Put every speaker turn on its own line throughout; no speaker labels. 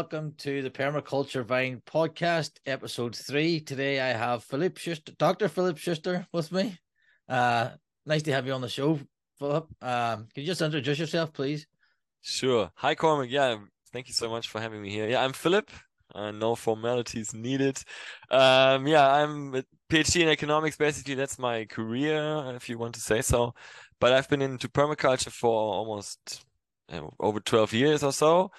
welcome to the Permaculture Vine podcast, episode three. Today I have Philipp Schuster, Dr. Philipp Schuster with me. Uh, nice to have you on the show, Philipp. Um, can you just introduce yourself, please?
Sure. Hi, Cormac. Yeah, thank you so much for having me here. Yeah, I'm Philipp. Uh, no formalities needed. Um, yeah, I'm a PhD in economics. Basically, that's my career, if you want to say so. But I've been into permaculture for almost uh, over 12 years or so.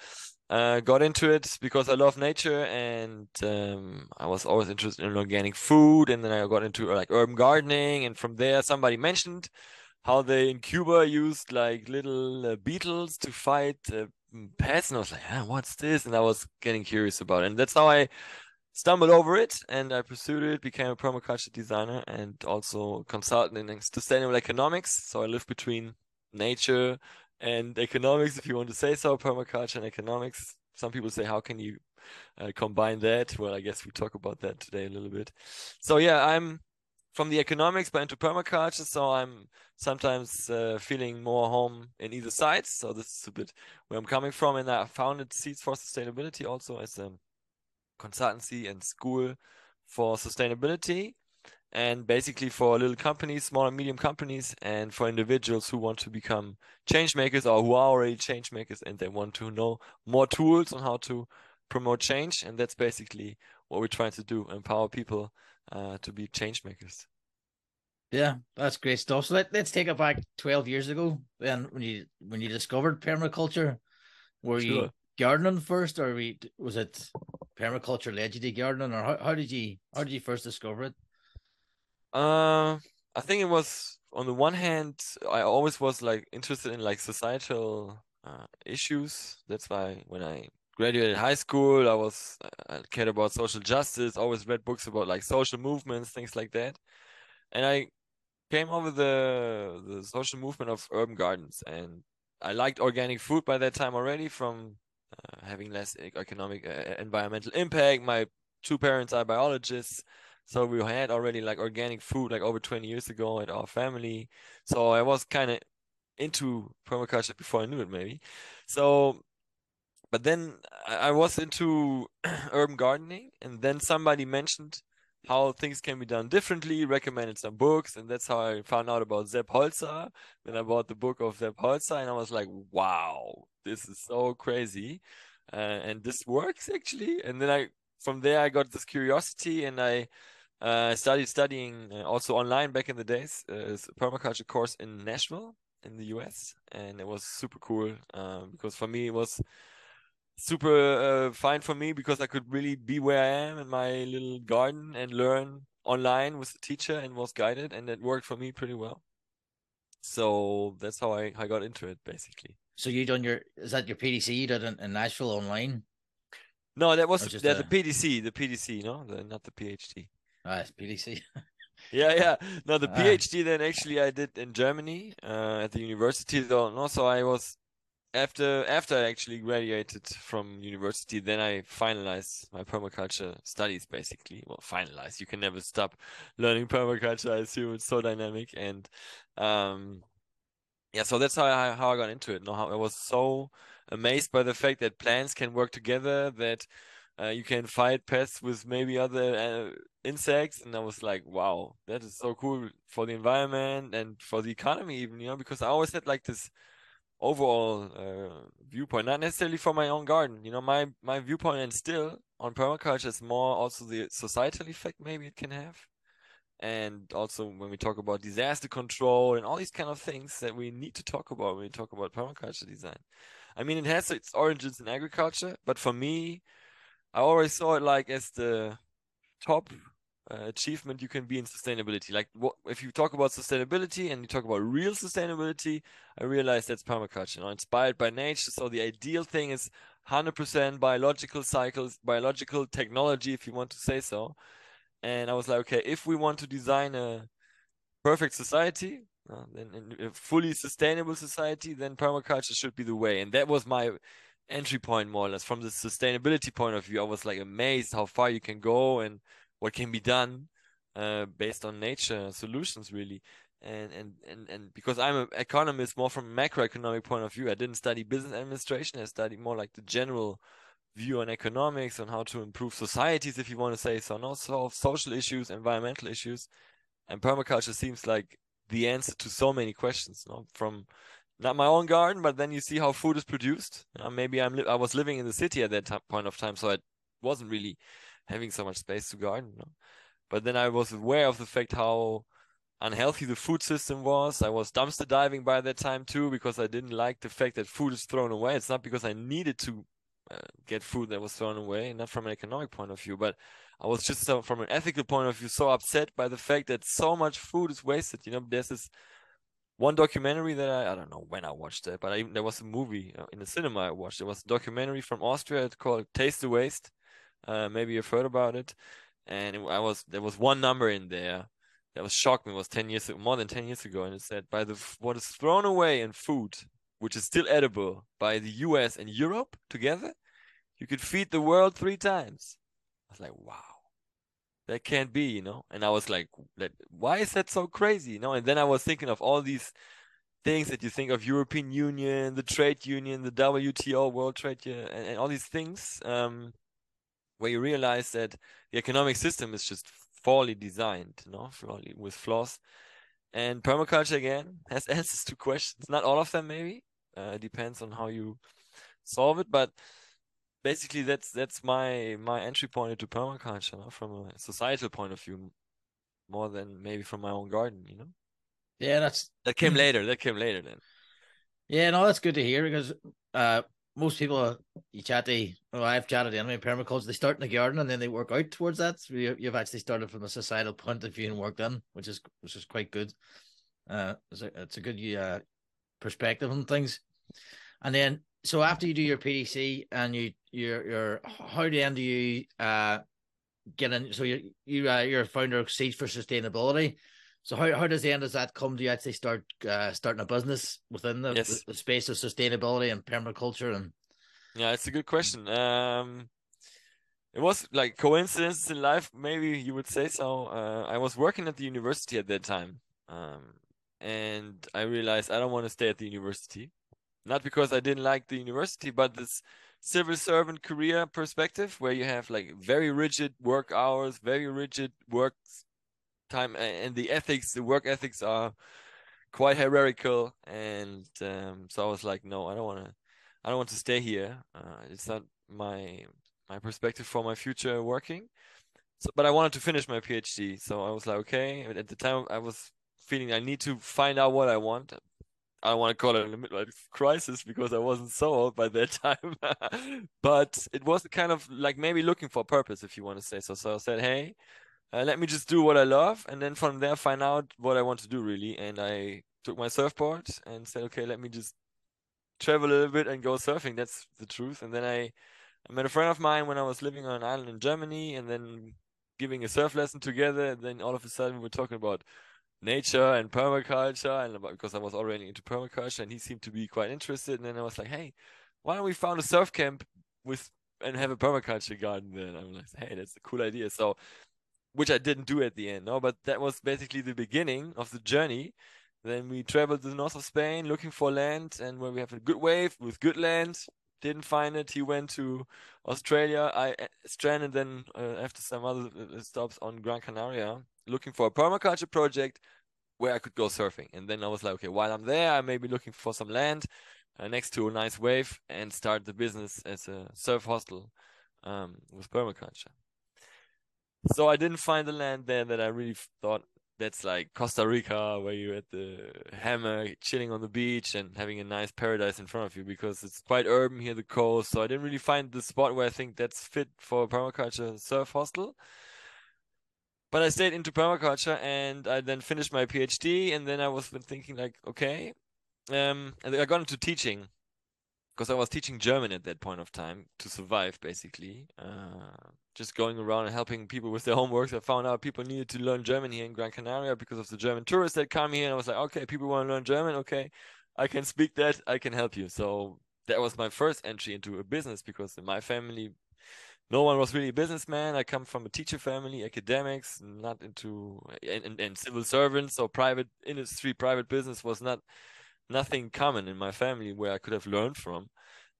Uh, got into it because I love nature and um, I was always interested in organic food. And then I got into like urban gardening. And from there, somebody mentioned how they in Cuba used like little uh, beetles to fight uh, pests. And I was like, ah, what's this? And I was getting curious about it. And that's how I stumbled over it and I pursued it, became a permaculture designer and also consultant in sustainable economics. So I live between nature and economics, if you want to say so, permaculture and economics. Some people say, how can you uh, combine that? Well, I guess we talk about that today a little bit. So yeah, I'm from the economics, but into permaculture. So I'm sometimes uh, feeling more home in either side. So this is a bit where I'm coming from. And I founded Seeds for Sustainability also as a consultancy and school for sustainability and basically for little companies, small and medium companies, and for individuals who want to become change makers or who are already change makers and they want to know more tools on how to promote change. And that's basically what we're trying to do: empower people uh, to be change makers.
Yeah, that's great stuff. So let, let's take it back twelve years ago. Then when you when you discovered permaculture, were sure. you gardening first, or was it permaculture led you to gardening, or how, how did you how did you first discover it?
Uh, I think it was on the one hand, I always was like interested in like societal uh, issues. That's why when I graduated high school, I was I cared about social justice. Always read books about like social movements, things like that. And I came over the the social movement of urban gardens, and I liked organic food by that time already from uh, having less economic uh, environmental impact. My two parents are biologists so we had already like organic food like over 20 years ago at our family. So I was kind of into permaculture before I knew it, maybe. So, but then I was into urban gardening, and then somebody mentioned how things can be done differently, recommended some books, and that's how I found out about Sepp Holzer. Then I bought the book of Sepp Holzer, and I was like, wow, this is so crazy. Uh, and this works actually. And then I, from there, I got this curiosity, and I uh, started studying uh, also online back in the days, uh, permaculture course in Nashville in the US, and it was super cool uh, because for me it was super uh, fine for me because I could really be where I am in my little garden and learn online with the teacher and was guided, and it worked for me pretty well. So that's how I, I got into it basically.
So you done your is that your PDC you did in, in Nashville online?
No, that was the, a... the PDC, the PDC, no, the, not the PhD.
Ah, it's PDC.
yeah, yeah. No, the ah. PhD then actually I did in Germany uh, at the university though. No, so I was after after I actually graduated from university, then I finalized my permaculture studies. Basically, well, finalized. You can never stop learning permaculture. I assume it's so dynamic, and um, yeah. So that's how I how I got into it. No, how I was so amazed by the fact that plants can work together. That uh, you can fight pests with maybe other uh, insects and i was like wow that is so cool for the environment and for the economy even you know because i always had like this overall uh, viewpoint not necessarily for my own garden you know my my viewpoint and still on permaculture is more also the societal effect maybe it can have and also when we talk about disaster control and all these kind of things that we need to talk about when we talk about permaculture design i mean it has its origins in agriculture but for me i always saw it like as the top uh, achievement you can be in sustainability. Like what if you talk about sustainability and you talk about real sustainability, I realize that's permaculture, you know, inspired by nature. So the ideal thing is 100% biological cycles, biological technology, if you want to say so. And I was like, okay, if we want to design a perfect society, uh, then in a fully sustainable society, then permaculture should be the way. And that was my entry point, more or less, from the sustainability point of view. I was like amazed how far you can go and what can be done uh, based on nature solutions really and and and, and because i'm an economist more from a macroeconomic point of view i didn't study business administration i studied more like the general view on economics, on how to improve societies, if you want to say so, not solve social issues, environmental issues. And permaculture seems like the answer to so many questions, you from not my own garden, but then you see how food is produced. Know, maybe I'm I was living in the city at that point of time, so I wasn't really having so much space to garden. But then I was aware of the fact how unhealthy the food system was. I was dumpster diving by that time too because I didn't like the fact that food is thrown away. It's not because I needed to uh, get food that was thrown away, not from an economic point of view, but I was just so, from an ethical point of view so upset by the fact that so much food is wasted. You know, there's this one documentary that I I don't know when I watched it, but I, there was a movie uh, in the cinema I watched. It was a documentary from Austria. Called Taste the Waste. Uh, maybe you've heard about it. And it, I was there was one number in there that was shocked me. It was ten years more than ten years ago, and it said by the what is thrown away in food, which is still edible by the U.S. and Europe together, you could feed the world three times. I was like, wow that can't be, you know. And I was like, why is that so crazy, you know? And then I was thinking of all these things that you think of European Union, the trade union, the WTO, World Trade and, and all these things, um, where you realize that the economic system is just poorly designed, you know, with flaws. And permaculture again has answers to questions. Not all of them, maybe. Uh, depends on how you solve it, but basically that's that's my my entry point into permaculture no? from a societal point of view more than maybe from my own garden you know?
Yeah that's
that came later that came later then.
Yeah no that's good to hear because uh most people you chat to well i've chatted anyway permaculture they start in the garden and then they work out towards that. So you, you've actually started from a societal point of view and worked in which is which is quite good. Uh it's a, it's a good uh perspective on things. And then so after you do your PDC and you you're you're how then do you uh get in? So you you uh, you're a founder of Seeds for Sustainability. So how, how does the end does that come? Do you actually start uh, starting a business within the, yes. the space of sustainability and permaculture and?
Yeah, it's a good question. Um, it was like coincidence in life, maybe you would say so. Uh, I was working at the university at that time, um, and I realized I don't want to stay at the university not because I didn't like the university, but this civil servant career perspective where you have like very rigid work hours, very rigid work time, and the ethics, the work ethics are quite hierarchical. And um, so I was like, no, I don't want to, I don't want to stay here. Uh, it's not my my perspective for my future working. So, but I wanted to finish my PhD, so I was like, okay. At the time, I was feeling I need to find out what I want. I don't want to call it a midlife crisis because I wasn't so old by that time. but it was kind of like maybe looking for purpose, if you want to say so. So I said, hey, uh, let me just do what I love, and then from there find out what I want to do really. And I took my surfboard and said, okay, let me just travel a little bit and go surfing. That's the truth. And then I, I met a friend of mine when I was living on an island in Germany, and then giving a surf lesson together. And then all of a sudden we were talking about nature and permaculture and because I was already into permaculture and he seemed to be quite interested. And then I was like hey why don't we found a surf camp with and have a permaculture garden there? And I'm like hey that's a cool idea. So which I didn't do at the end no but that was basically the beginning of the journey. Then we traveled to the north of Spain looking for land and where we have a good wave with good land didn't find it. He went to Australia. I uh, stranded then uh, after some other uh, stops on Gran Canaria looking for a permaculture project where I could go surfing. And then I was like, okay, while I'm there, I may be looking for some land uh, next to a nice wave and start the business as a surf hostel um, with permaculture. So I didn't find the land there that I really thought that's like Costa Rica, where you're at the hammock, chilling on the beach and having a nice paradise in front of you because it's quite urban here, the coast. So I didn't really find the spot where I think that's fit for a permaculture surf hostel but I stayed into permaculture and I then finished my PhD and then I was thinking like, okay, um, and I got into teaching because I was teaching German at that point of time to survive, basically. Uh, just going around and helping people with their homework. I found out people needed to learn German here in Gran Canaria because of the German tourists that come here. And I was like, okay, people want to learn German. Okay, I can speak that. I can help you. So that was my first entry into a business because in my family, no one was really a businessman. I come from a teacher family, academics, not into and, and, and civil servants or private industry, private business was not nothing common in my family where I could have learned from.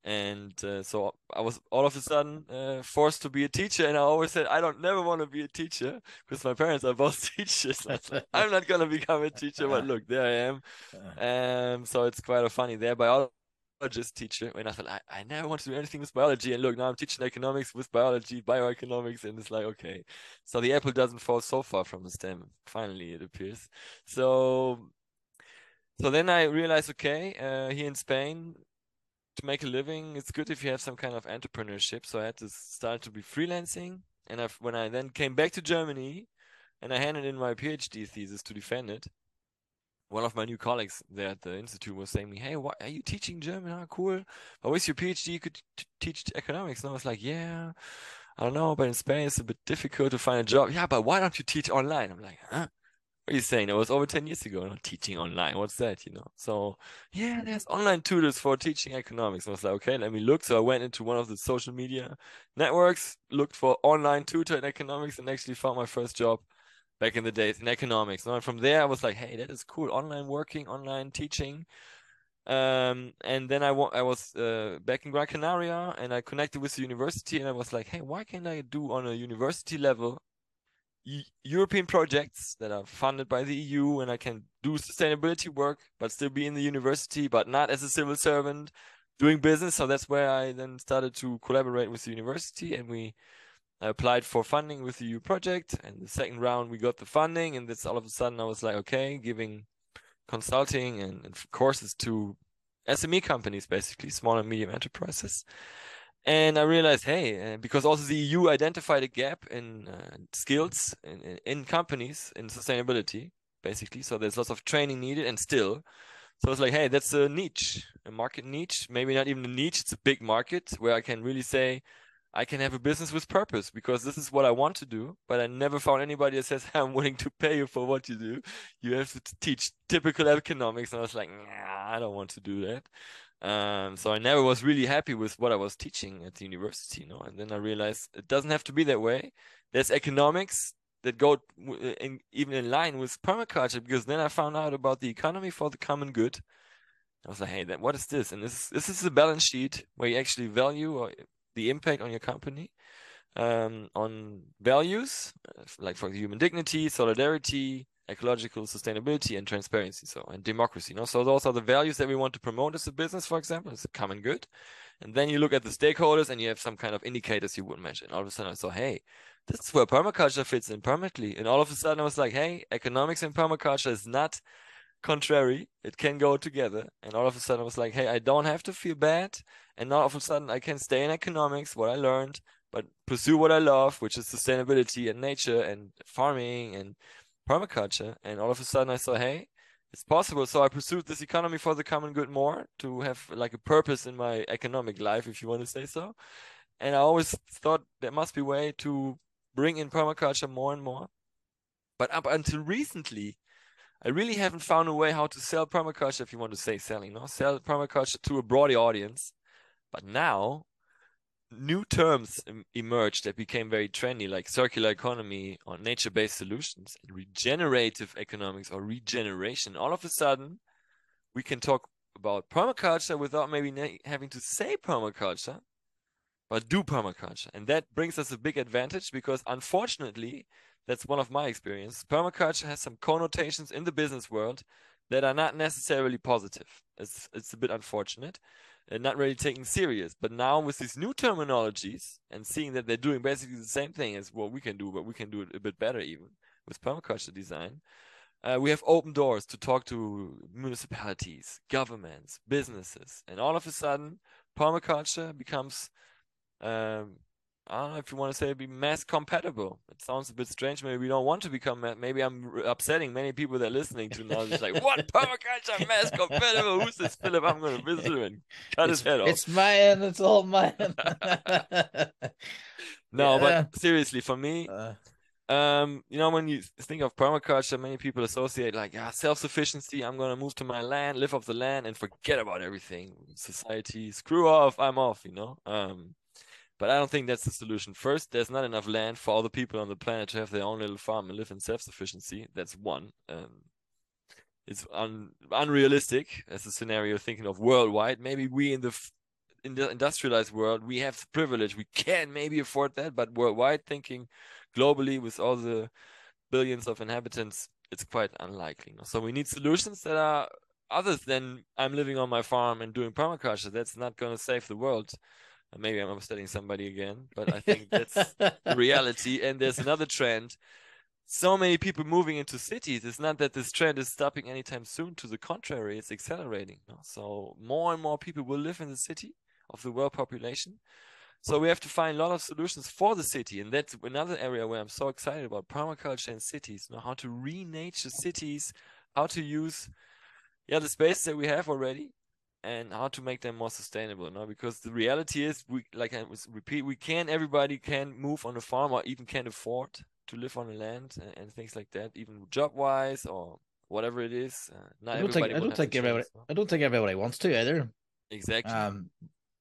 and uh, so I was all of a sudden uh, forced to be a teacher, and I always said I don't never want to be a teacher because my parents are both teachers. I'm not gonna become a teacher, but look, there I am. Um, so it's quite a funny there biologist teacher and I thought I, I never want to do anything with biology, and look now I'm teaching economics with biology, bioeconomics, and it's like okay, so the apple doesn't fall so far from the stem. Finally, it appears. So so then I realized, okay, uh, here in Spain, to make a living, it's good if you have some kind of entrepreneurship. So I had to start to be freelancing. And I've, when I then came back to Germany and I handed in my PhD thesis to defend it, one of my new colleagues there at the institute was saying me, "Hey, why are you teaching German? Oh, cool. But with your PhD, you could teach economics." And I was like, "Yeah, I don't know, but in Spain it's a bit difficult to find a job." Yeah, but why don't you teach online? I'm like, "Huh? What are you saying? It was over 10 years ago, not teaching online. What's that, you know? So, yeah, there's online tutors for teaching economics. I was like, okay, let me look. So I went into one of the social media networks, looked for online tutor in economics, and actually found my first job back in the days in economics. And from there, I was like, hey, that is cool. Online working, online teaching. Um, and then I, I was uh, back in Gran Canaria and I connected with the university and I was like, hey, why can't I do on a university level European projects that are funded by the EU, and I can do sustainability work, but still be in the university, but not as a civil servant doing business. So that's where I then started to collaborate with the university, and we applied for funding with the EU project. And the second round, we got the funding, and that's all of a sudden I was like, okay, giving consulting and, and courses to SME companies, basically small and medium enterprises. And I realized, hey, uh, because also the EU identified a gap in uh, skills in, in companies in sustainability, basically. So there's lots of training needed, and still, so it's like, hey, that's a niche, a market niche. Maybe not even a niche; it's a big market where I can really say, I can have a business with purpose because this is what I want to do. But I never found anybody that says, I'm willing to pay you for what you do. You have to teach typical economics. And I was like, nah, I don't want to do that. Um, so I never was really happy with what I was teaching at the university, you know. And then I realized it doesn't have to be that way. There's economics that go in, even in line with permaculture because then I found out about the economy for the common good. I was like, hey, that what is this? And this this is a balance sheet where you actually value or the impact on your company um, on values like for human dignity, solidarity, ecological sustainability and transparency so and democracy you know? So those are the values that we want to promote as a business for example it's a common good. And then you look at the stakeholders and you have some kind of indicators you would mention all of a sudden i saw hey this is where permaculture fits in permanently and all of a sudden i was like hey economics and permaculture is not contrary it can go together and all of a sudden i was like hey i don't have to feel bad and now all of a sudden i can stay in economics what i learned but pursue what i love which is sustainability and nature and farming and permaculture, and all of a sudden I saw, hey, it's possible. So I pursued this economy for the common good more to have like a purpose in my economic life, if you want to say so. And I always thought there must be a way to bring in permaculture more and more. But up until recently, I really haven't found a way how to sell permaculture, if you want to say selling, no, sell permaculture to a broader audience. But now new terms emerged that became very trendy, like circular economy or nature-based solutions and regenerative economics or regeneration. All of a sudden, we can talk about permaculture without maybe having to say permaculture, but do permaculture. And that brings us a big advantage because unfortunately, that's one of my experience. Permaculture has some connotations in the business world that are not necessarily positive. It's it's a bit unfortunate and not really taken serious. But now with these new terminologies and seeing that they're doing basically the same thing as what we can do, but we can do it a bit better even with permaculture design. Uh, we have open doors to talk to municipalities, governments, businesses, and all of a sudden, permaculture becomes um, I don't know if you want to say be mass compatible. It sounds a bit strange. Maybe we don't want to become. Maybe I'm upsetting many people that are listening to now. It's like, what permaculture mass compatible? Who's this Philipp? I'm going to visit him and cut
it's,
his head off.
It's mine. It's all mine.
no, yeah. but seriously, for me, uh, um, you know, when you think of permaculture, many people associate like, yeah, self-sufficiency. I'm going to move to my land, live off the land, and forget about everything. Society, screw off. I'm off. You know. Um but I don't think that's the solution. First, there's not enough land for all the people on the planet to have their own little farm and live in self-sufficiency. That's one. Um, it's un- unrealistic as a scenario thinking of worldwide. Maybe we in the in the industrialized world, we have the privilege. We can maybe afford that, but worldwide thinking, globally, with all the billions of inhabitants, it's quite unlikely. So we need solutions that are other than I'm living on my farm and doing permaculture. That's not going to save the world. Uh, maybe I'm studying somebody again, but I think that's reality. And there's another trend. So many people moving into cities. It's not that this trend is stopping anytime soon. To the contrary, it's accelerating. So more and more people will live in the city of the world population. So we have to find a lot of solutions for the city, and that's another area where I'm so excited about permaculture and cities. You know, how to renature cities, how to use yeah the space that we have already, and how to make them more sustainable. Know, because the reality is, we like I was repeat, we can't everybody can move on a farm or even can't afford to live on the land and, and things like that, even job wise or whatever it is. Uh, not
I don't think I don't think everybody chance, I don't think everybody wants to either.
Exactly.
Um,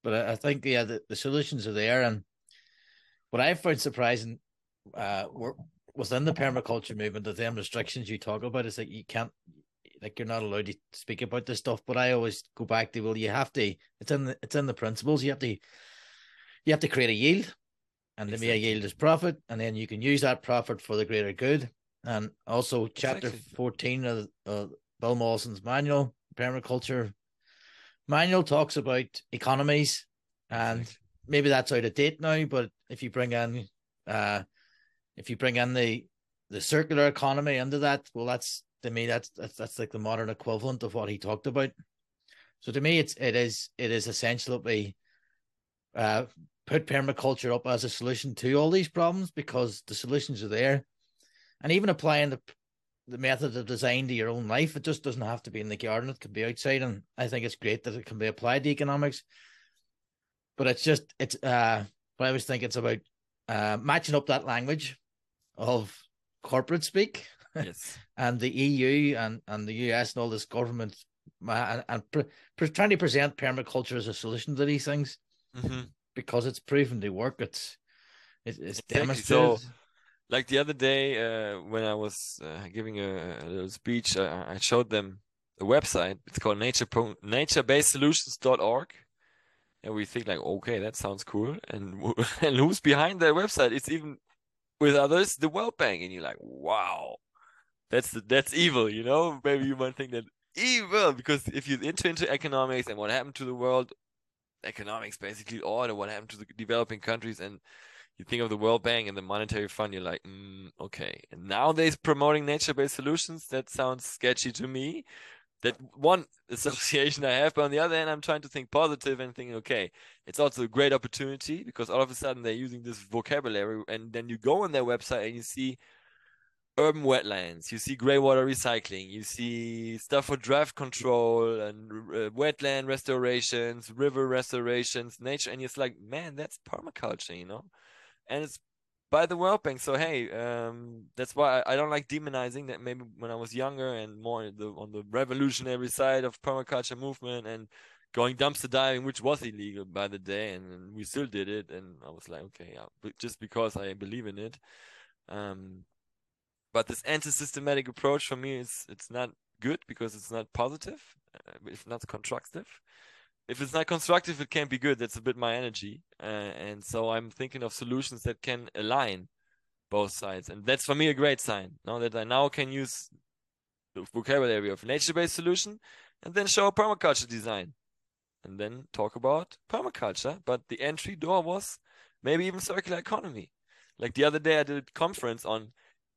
but I, I think yeah, the, the solutions are there, and what I found surprising, uh, were within the permaculture movement, the them restrictions you talk about is that you can't, like, you're not allowed to speak about this stuff. But I always go back to well, you have to. It's in the it's in the principles. You have to, you have to create a yield, and exactly. the yield is profit, and then you can use that profit for the greater good. And also, chapter exactly. fourteen of uh, Bill Mollison's manual, permaculture manual talks about economies, and maybe that's out of date now. But if you bring in, uh, if you bring in the the circular economy under that, well, that's to me that's that's that's like the modern equivalent of what he talked about. So to me, it's it is it is essential that we uh, put permaculture up as a solution to all these problems because the solutions are there, and even applying the the method of design to your own life. It just doesn't have to be in the garden. It can be outside. And I think it's great that it can be applied to economics. But it's just it's uh but I always think it's about uh matching up that language of corporate speak.
Yes.
and the EU and, and the US and all this government and, and pre- pre- trying to present permaculture as a solution to these things
mm-hmm.
because it's proven to work. It's it's, it's exactly. demonstrated. So
like the other day uh, when I was uh, giving a, a, little speech, uh, I showed them a website. It's called nature naturebasedsolutions.org. And we think like, okay, that sounds cool. And and who's behind that website? It's even with others, the World Bank. And you're like, wow, that's that's evil, you know? Maybe you might think that evil because if you're into into economics and what happened to the world, economics basically order what happened to the developing countries and you think of the World Bank and the Monetary Fund, you're like, mm, okay. And nowadays promoting nature-based solutions, that sounds sketchy to me. That one association I have, but on the other hand, I'm trying to think positive and thinking, okay, it's also a great opportunity because all of a sudden they're using this vocabulary, and then you go on their website and you see urban wetlands, you see greywater recycling, you see stuff for draft control and uh, wetland restorations, river restorations, nature, and it's like, man, that's permaculture, you know and it's by the World Bank. So hey, um, that's why I, I, don't like demonizing that. Maybe when I was younger and more the, on the revolutionary side of permaculture movement and going dumpster diving, which was illegal by the day, and, and we still did it. And I was like, okay, yeah, just because I believe in it. Um, but this anti-systematic approach for me is it's not good because it's not positive, uh, if not constructive if it's not constructive, it can't be good. That's a bit my energy, uh, and so I'm thinking of solutions that can align both sides, and that's for me a great sign. Now that I now can use the vocabulary of nature-based solution, and then show permaculture design, and then talk about permaculture. But the entry door was maybe even circular economy. Like the other day, I did a conference on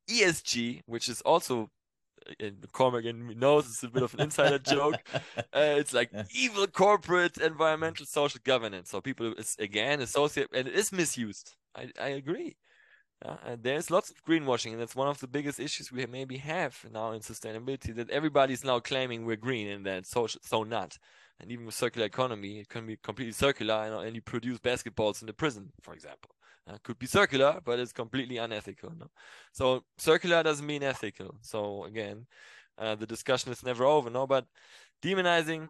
ESG, which is also and Cormac and knows it's a bit of an insider joke. Uh, it's like evil corporate environmental social governance. So people is again associate and it is misused. I, I agree. And there's lots of greenwashing, and that's one of the biggest issues we maybe have now in sustainability. That everybody's now claiming we're green, and then so so not. And even with circular economy, it can be completely circular, and, and you produce basketballs in the prison, for example. Uh, could be circular, but it's completely unethical. No? So circular doesn't mean ethical. So again, uh, the discussion is never over. No, but demonizing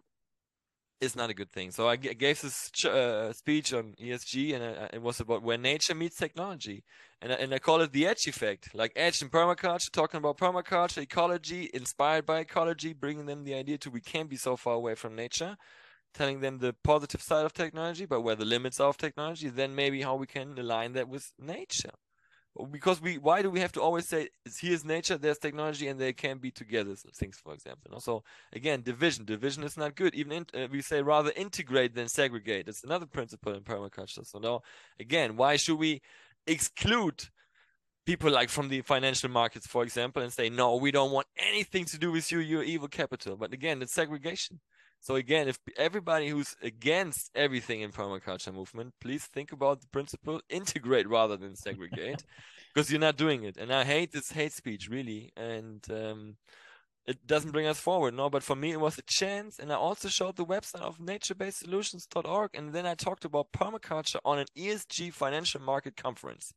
is not a good thing. So I, gave this ch- uh, speech on ESG, and uh, it was about where nature meets technology, and and I call it the edge effect, like edge in permaculture, talking about permaculture, ecology, inspired by ecology, bringing them the idea to we can't be so far away from nature telling them the positive side of technology, but where the limits are of technology, then maybe how we can align that with nature. Because we, why do we have to always say here's nature, there's technology, and they can be together? Things, for example. So again, division. Division is not good. Even in, uh, we say rather integrate than segregate. It's another principle in permaculture. So now, again, why should we exclude people like from the financial markets, for example, and say, no, we don't want anything to do with you, you're evil capital. But again, it's segregation. So again, if everybody who's against everything in permaculture movement, please think about the principle: integrate rather than segregate, because you're not doing it. And I hate this hate speech really, and um, it doesn't bring us forward. No, but for me, it was a chance. And I also showed the website of naturebasedsolutions.org, and then I talked about permaculture on an ESG financial market conference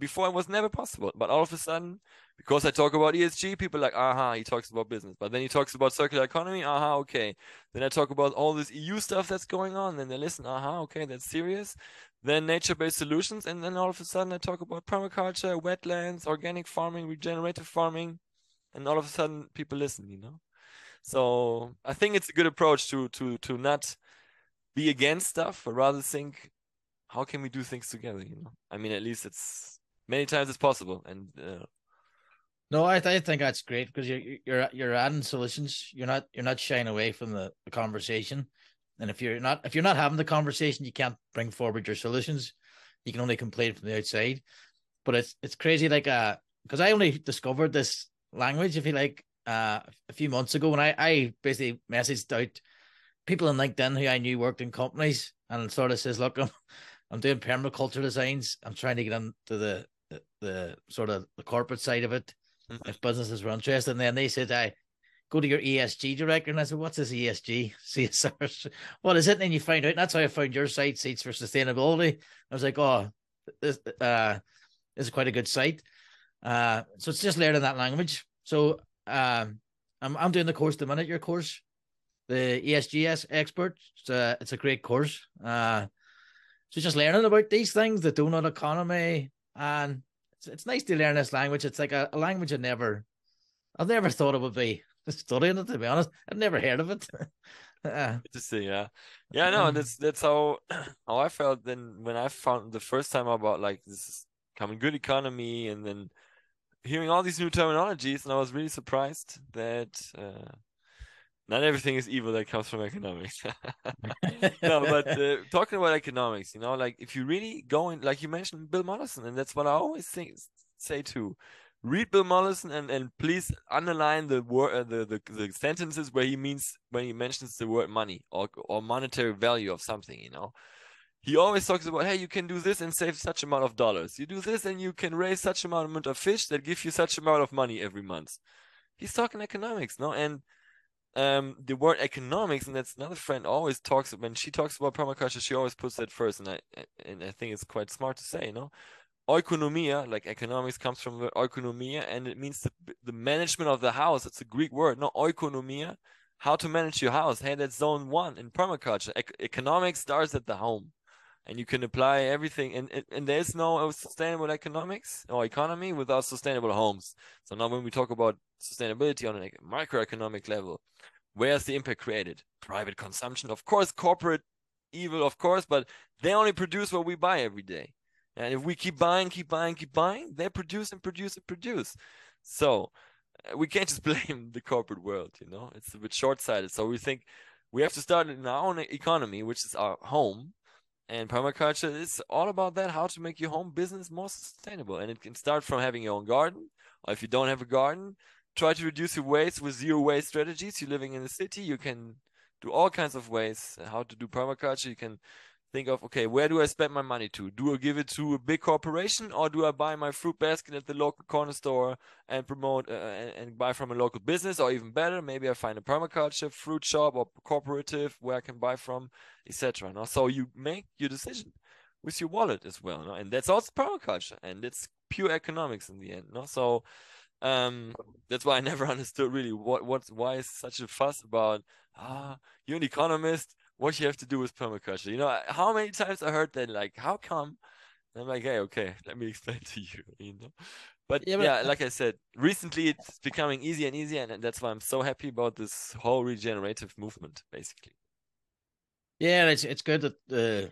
before it was never possible. But all of a sudden, because I talk about ESG, people like, aha, he talks about business. But then he talks about circular economy, aha, okay. Then I talk about all this EU stuff that's going on, then they listen, aha, okay, that's serious. Then nature-based solutions, and then all of a sudden I talk about permaculture, wetlands, organic farming, regenerative farming, and all of a sudden people listen, you know. So I think it's a good approach to to to not be against stuff, but rather think, how can we do things together? You know, I mean, at least it's many times as possible. And uh,
no, I, I think that's great because you're you're you're adding solutions. You're not you're not shying away from the, the conversation. And if you're not if you're not having the conversation, you can't bring forward your solutions. You can only complain from the outside. But it's it's crazy, like uh, because I only discovered this language, if you like, uh, a few months ago when I I basically messaged out people in LinkedIn who I knew worked in companies and sort of says, look, I'm I'm doing permaculture designs. I'm trying to get into the the, the sort of the corporate side of it. Mm-hmm. If businesses were interested, and then they said, "I go to your ESG director," and I said, "What's this ESG CSR? What is it?" And then you find out. And that's how I found your site, Seeds for Sustainability. I was like, "Oh, this uh, this is quite a good site." Uh, so it's just learning that language. So um, I'm I'm doing the course the minute your course, the ESGS expert. It's a it's a great course. Uh, so just learning about these things, the donut economy, and it's, it's nice to learn this language. It's like a, a language I never, I've never thought it would be studying it. To be honest, I've never heard of it.
uh, to see, yeah, yeah, no, that's that's how how I felt then when I found the first time about like this common good economy, and then hearing all these new terminologies, and I was really surprised that. Uh, not everything is evil that comes from economics. no, but uh, talking about economics, you know, like if you really go in, like you mentioned Bill Mollison, and that's what I always think say too. Read Bill Mollison and, and please underline the word uh, the, the the sentences where he means when he mentions the word money or or monetary value of something. You know, he always talks about hey you can do this and save such amount of dollars. You do this and you can raise such amount of fish that give you such amount of money every month. He's talking economics, no, and um the word economics and that's another friend always talks when she talks about permaculture she always puts that first and i and i think it's quite smart to say you know? Oikonomia like economics comes from the oikonomia and it means the, the management of the house. It's a greek word no oikonomia. How to manage your house. Hey that's zone one in permaculture e- economics starts at the home and you can apply everything and, and, and there's no sustainable economics or economy without sustainable homes. So now when we talk about sustainability on a microeconomic level where's the impact created? Private consumption of course corporate evil of course but they only produce what we buy every day. And if we keep buying keep buying keep buying they produce and produce and produce. So uh, we can't just blame the corporate world you know? It's a bit short-sighted. So we think we have to start in our own economy which is our home and permaculture is all about that how to make your home business more sustainable. And it can start from having your own garden, or if you don't have a garden, try to reduce your waste with zero waste strategies. You're living in the city, you can do all kinds of ways how to do permaculture. You can think of okay where do i spend my money to do i give it to a big corporation or do i buy my fruit basket at the local corner store and promote uh, and, and, buy from a local business or even better maybe i find a permaculture fruit shop or cooperative where i can buy from etc no? so you make your decision with your wallet as well no? and that's also permaculture and it's pure economics in the end no so um that's why i never understood really what what's why is such a fuss about ah you're an economist what you have to do with permaculture. You know, how many times I heard that, like, how come? And I'm like, hey, okay, let me explain to you, you know. But yeah, but... yeah, like I said, recently it's becoming easier and easier, and that's why I'm so happy about this whole regenerative movement, basically.
Yeah, it's it's good that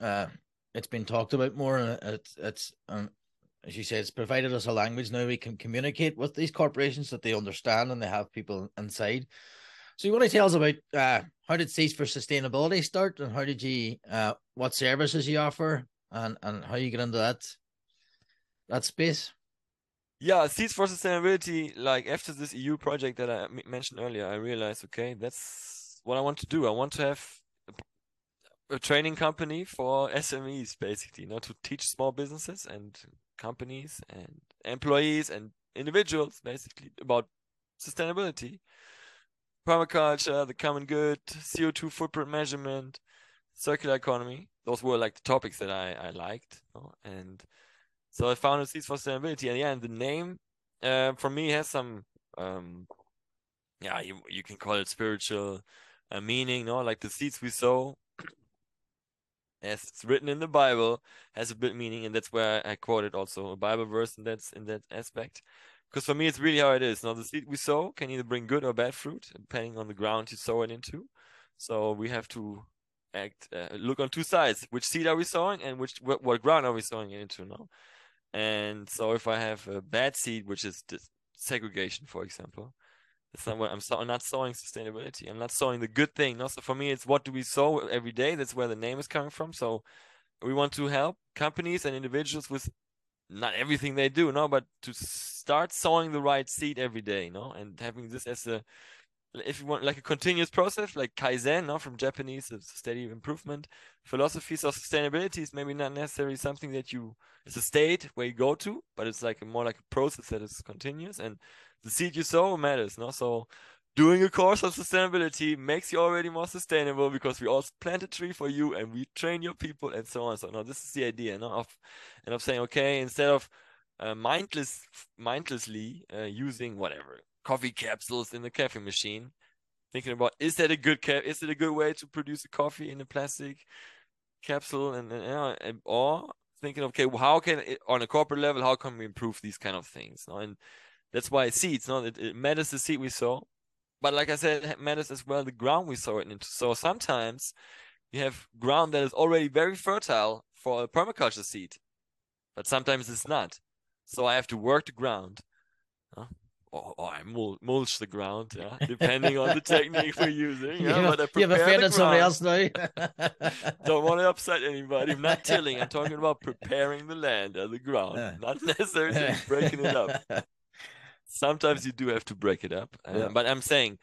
uh, it's been talked about more. And it's it's um, as you say, it's provided us a language now we can communicate with these corporations that they understand and they have people inside. So you want to tell us about uh, how did Seeds for Sustainability start and how did you uh, what services you offer and and how you get into that that space?
Yeah, Seeds for Sustainability. Like after this EU project that I mentioned earlier, I realized okay, that's what I want to do. I want to have a training company for SMEs, basically, you know, to teach small businesses and companies and employees and individuals, basically, about sustainability, permaculture, the common good, CO2 footprint measurement, circular economy. Those were like the topics that I, I liked. You know? And so I founded Seeds for Sustainability. And yeah, and the name uh, for me has some, um, yeah, you, you can call it spiritual uh, meaning, no? Like the seeds we sow as it's written in the Bible, has a bit meaning, and that's where I quoted also a Bible verse in that in that aspect. Because for me, it's really how it is. Now, the seed we sow can either bring good or bad fruit, depending on the ground you sow it into. So we have to act, uh, look on two sides: which seed are we sowing, and which what, what ground are we sowing it into? Now, and so if I have a bad seed, which is segregation, for example, that's not what I'm, so, I'm not sowing sustainability. I'm not sowing the good thing. So for me, it's what do we sow every day? That's where the name is coming from. So we want to help companies and individuals with not everything they do, no, but to start sowing the right seed every day, no, and having this as a if you want like a continuous process like kaizen no from japanese steady improvement philosophies of sustainability is maybe not necessarily something that you it's a state where you go to but it's like a, more like a process that is continuous and the seed you sow matters, no? So doing a course on sustainability makes you already more sustainable because we all plant a tree for you and we train your people and so on. So now this is the idea, no? Of and of saying, okay, instead of uh, mindless, mindlessly uh, using whatever coffee capsules in the coffee machine, thinking about is that a good cap? Is it a good way to produce a coffee in a plastic capsule? And, and, and or thinking, okay, well, how can it, on a corporate level, how can we improve these kind of things? No? And that's why seeds, no, it, it matters the seed we sow, but like I said, it matters as well the ground we sow it into. So sometimes you have ground that is already very fertile for a permaculture seed, but sometimes it's not. So I have to work the ground. Or, or, I mulch the ground, yeah, depending on the technique we're using. Yeah,
you,
but I
you have offended somebody else now.
Don't want to upset anybody. I'm not tilling. I'm talking about preparing the land and the ground, not necessarily breaking it up sometimes you do have to break it up. Yeah. But I'm saying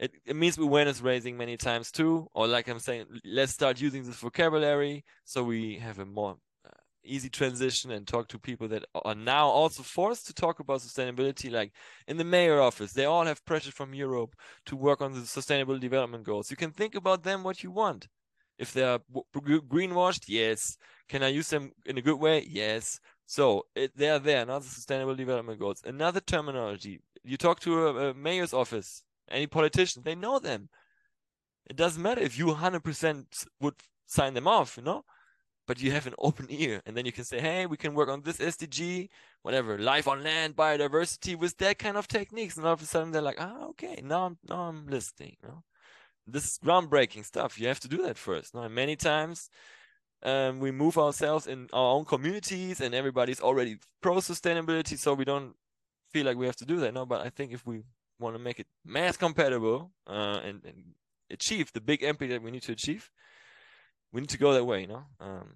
it, it means awareness raising many times too. Or like I'm saying, let's start using this vocabulary so we have a more uh, easy transition and talk to people that are now also forced to talk about sustainability. Like in the mayor office, they all have pressure from Europe to work on the sustainable development goals. You can think about them what you want. If they are greenwashed, yes. Can I use them in a good way? Yes. So it, they are there, not the sustainable development goals. Another terminology. You talk to a, a mayor's office, any politician, they know them. It doesn't matter if you 100% would sign them off, you know? But you have an open ear, and then you can say, hey, we can work on this SDG, whatever, life on land, biodiversity, with that kind of techniques. And all of a sudden they're like, ah, okay, now I'm, now I'm listening, you know? This is groundbreaking stuff. You have to do that first. No? And many times um, we move ourselves in our own communities and everybody's already pro sustainability so we don't feel like we have to do that no but i think if we want to make it mass compatible uh, and, and, achieve the big MP that we need to achieve we need to go that way you know um,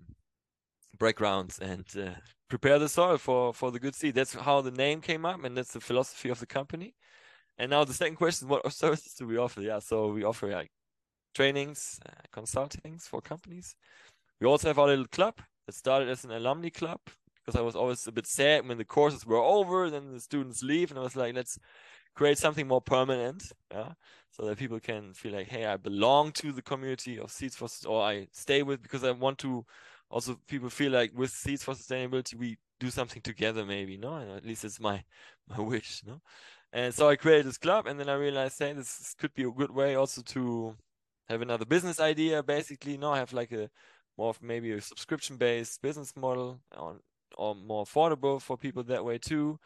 break grounds and uh, prepare the soil for for the good seed. That's how the name came up and that's the philosophy of the company. And now the second question what services do we offer? Yeah so we offer like trainings uh, consultings for companies we also have our little club that started as an alumni club because I was always a bit sad when the courses were over, then the students leave, and I was like, let's create something more permanent, yeah, so that people can feel like, hey, I belong to the community of Seeds for, or I stay with because I want to. Also, people feel like with Seeds for Sustainability, we do something together, maybe, no? And at least it's my my wish, no? And so I created this club, and then I realized, hey, this could be a good way also to have another business idea, basically. No, I have like a more of maybe a subscription based business model or, or more affordable for people that way too.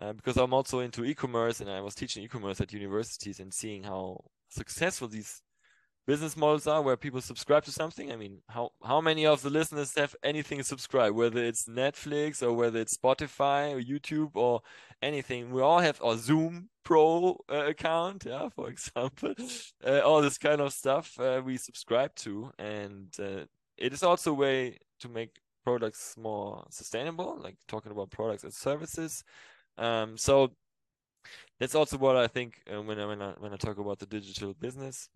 Uh, because I'm also into e-commerce and I was teaching e-commerce at universities and seeing how successful these business models are where people subscribe to something. I mean, how how many of the listeners have anything subscribed, whether it's Netflix or whether it's Spotify or YouTube or anything? We all have our Zoom Pro uh, account, yeah, for example, uh, all this kind of stuff uh, we subscribe to, and uh, it is also a way to make products more sustainable, like talking about products and services. Um, so that's also what I think uh, when I when I when I talk about the digital business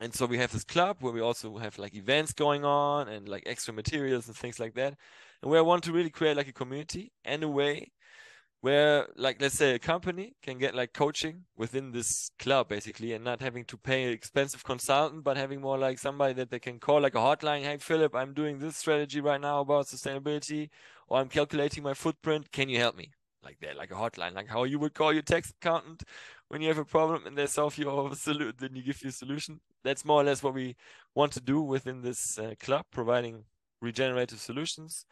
and so we have this club where we also have like events going on and like extra materials and things like that and where i want to really create like a community and a way where like let's say a company can get like coaching within this club basically and not having to pay an expensive consultant but having more like somebody that they can call like a hotline hey Philipp i'm doing this strategy right now about sustainability or i'm calculating my footprint. Can you help me? Like that like a hotline like how you would call your tax accountant when you have a problem and they solve your solution, then you give you a solution. That's more or less what we want to do within this uh, club, providing regenerative solutions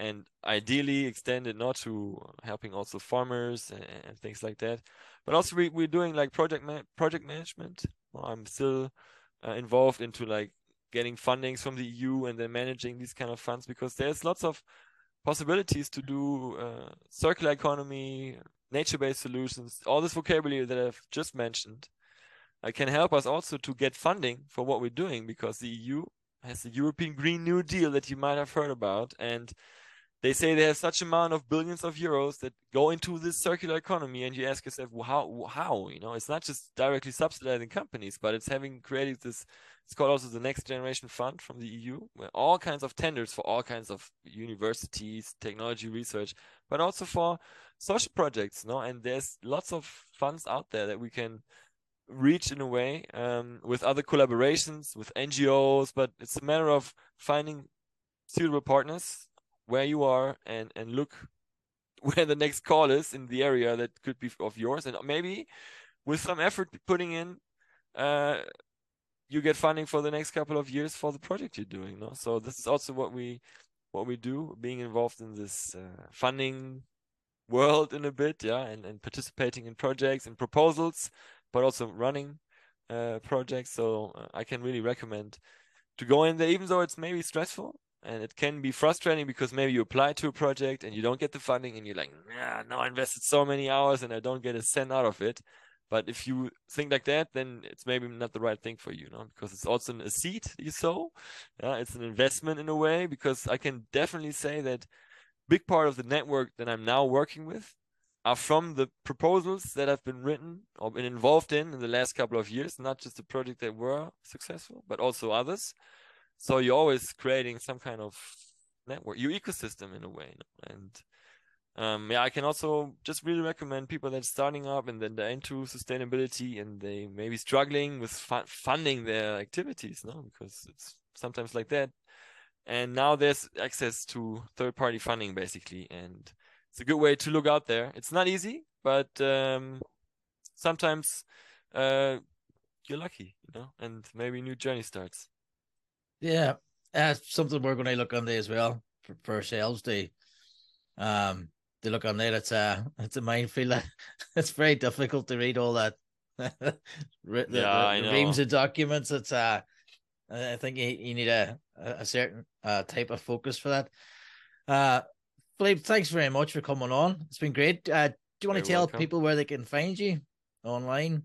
and ideally extend it not to helping also farmers and, and things like that, but also we, we're doing like project ma- project management. I'm still uh, involved into like getting fundings from the EU and then managing these kind of funds because there's lots of possibilities to do uh, circular economy, nature-based solutions, all this vocabulary that I've just mentioned, uh, can help us also to get funding for what we're doing because the EU has the European Green New Deal that you might have heard about, and they say they have such amount of billions of euros that go into this circular economy, and you ask yourself, well, how? How? You know, it's not just directly subsidizing companies, but it's having created this. It's called also the Next Generation Fund from the EU, where all kinds of tenders for all kinds of universities, technology research, but also for social projects, no? And there's lots of funds out there that we can reach in a way um, with other collaborations with NGOs, but it's a matter of finding suitable partners where you are and and look where the next call is in the area that could be of yours, and maybe with some effort putting in. Uh, you get funding for the next couple of years for the project you're doing no so this is also what we what we do being involved in this uh, funding world in a bit, yeah, and, and participating in projects and proposals, but also running uh, projects. So uh, I can really recommend to go in there, even though it's maybe stressful and it can be frustrating because maybe you apply to a project and you don't get the funding and you're like, yeah, no, I invested so many hours and I don't get a cent out of it. But if you think like that, then it's maybe not the right thing for you, you know, because it's also a seed you sow. Yeah, it's an investment in a way. Because I can definitely say that big part of the network that I'm now working with are from the proposals that have been written or been involved in in the last couple of years, not just the project that were successful, but also others. So you're always creating some kind of network, your ecosystem in a way. And um, yeah, I can also just really recommend people that starting up and then they're into sustainability and they may be struggling with fu- funding their activities, no, because it's sometimes like that. And now there's access to third party funding basically and it's a good way to look out there. It's not easy but um, sometimes uh, you're lucky you know? And maybe new journey starts
yeah that's something we're going to look on there as well for, for ourselves they um they look on there it's a it's a minefield it's very difficult to read all that the, yeah, the, I know. reams of documents it's uh I think you, you need a, a certain uh, type of focus for that. Uh, Philippe, thanks very much for coming on. It's been great. Uh, do you want to tell welcome. people where they can find you online?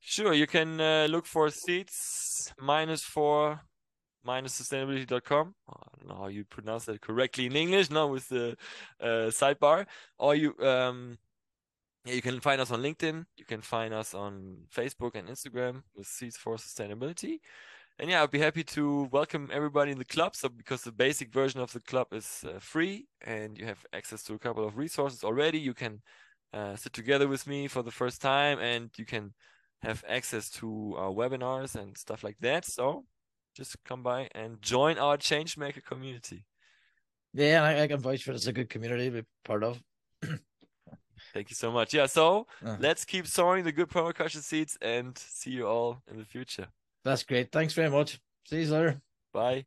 Sure. You can uh, look for seeds minus for minus sustainability.com. I don't know how you pronounce that correctly in English, not with the uh, sidebar. Or you um, you can find us on LinkedIn. You can find us on Facebook and Instagram with Seeds for Sustainability and yeah, I'd be happy to welcome everybody in the club. So because the basic version of the club is uh, free and you have access to a couple of resources already, you can uh, sit together with me for the first time and you can have access to our webinars and stuff like that. So just come by and join our Changemaker community.
Yeah, I, I can vouch for it. It's a good community to be part of.
Thank you so much. Yeah, so uh. let's keep sowing the good permaculture seeds and see you all in the future.
That's great. Thanks very much. See you later.
Bye.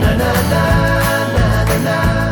na na na na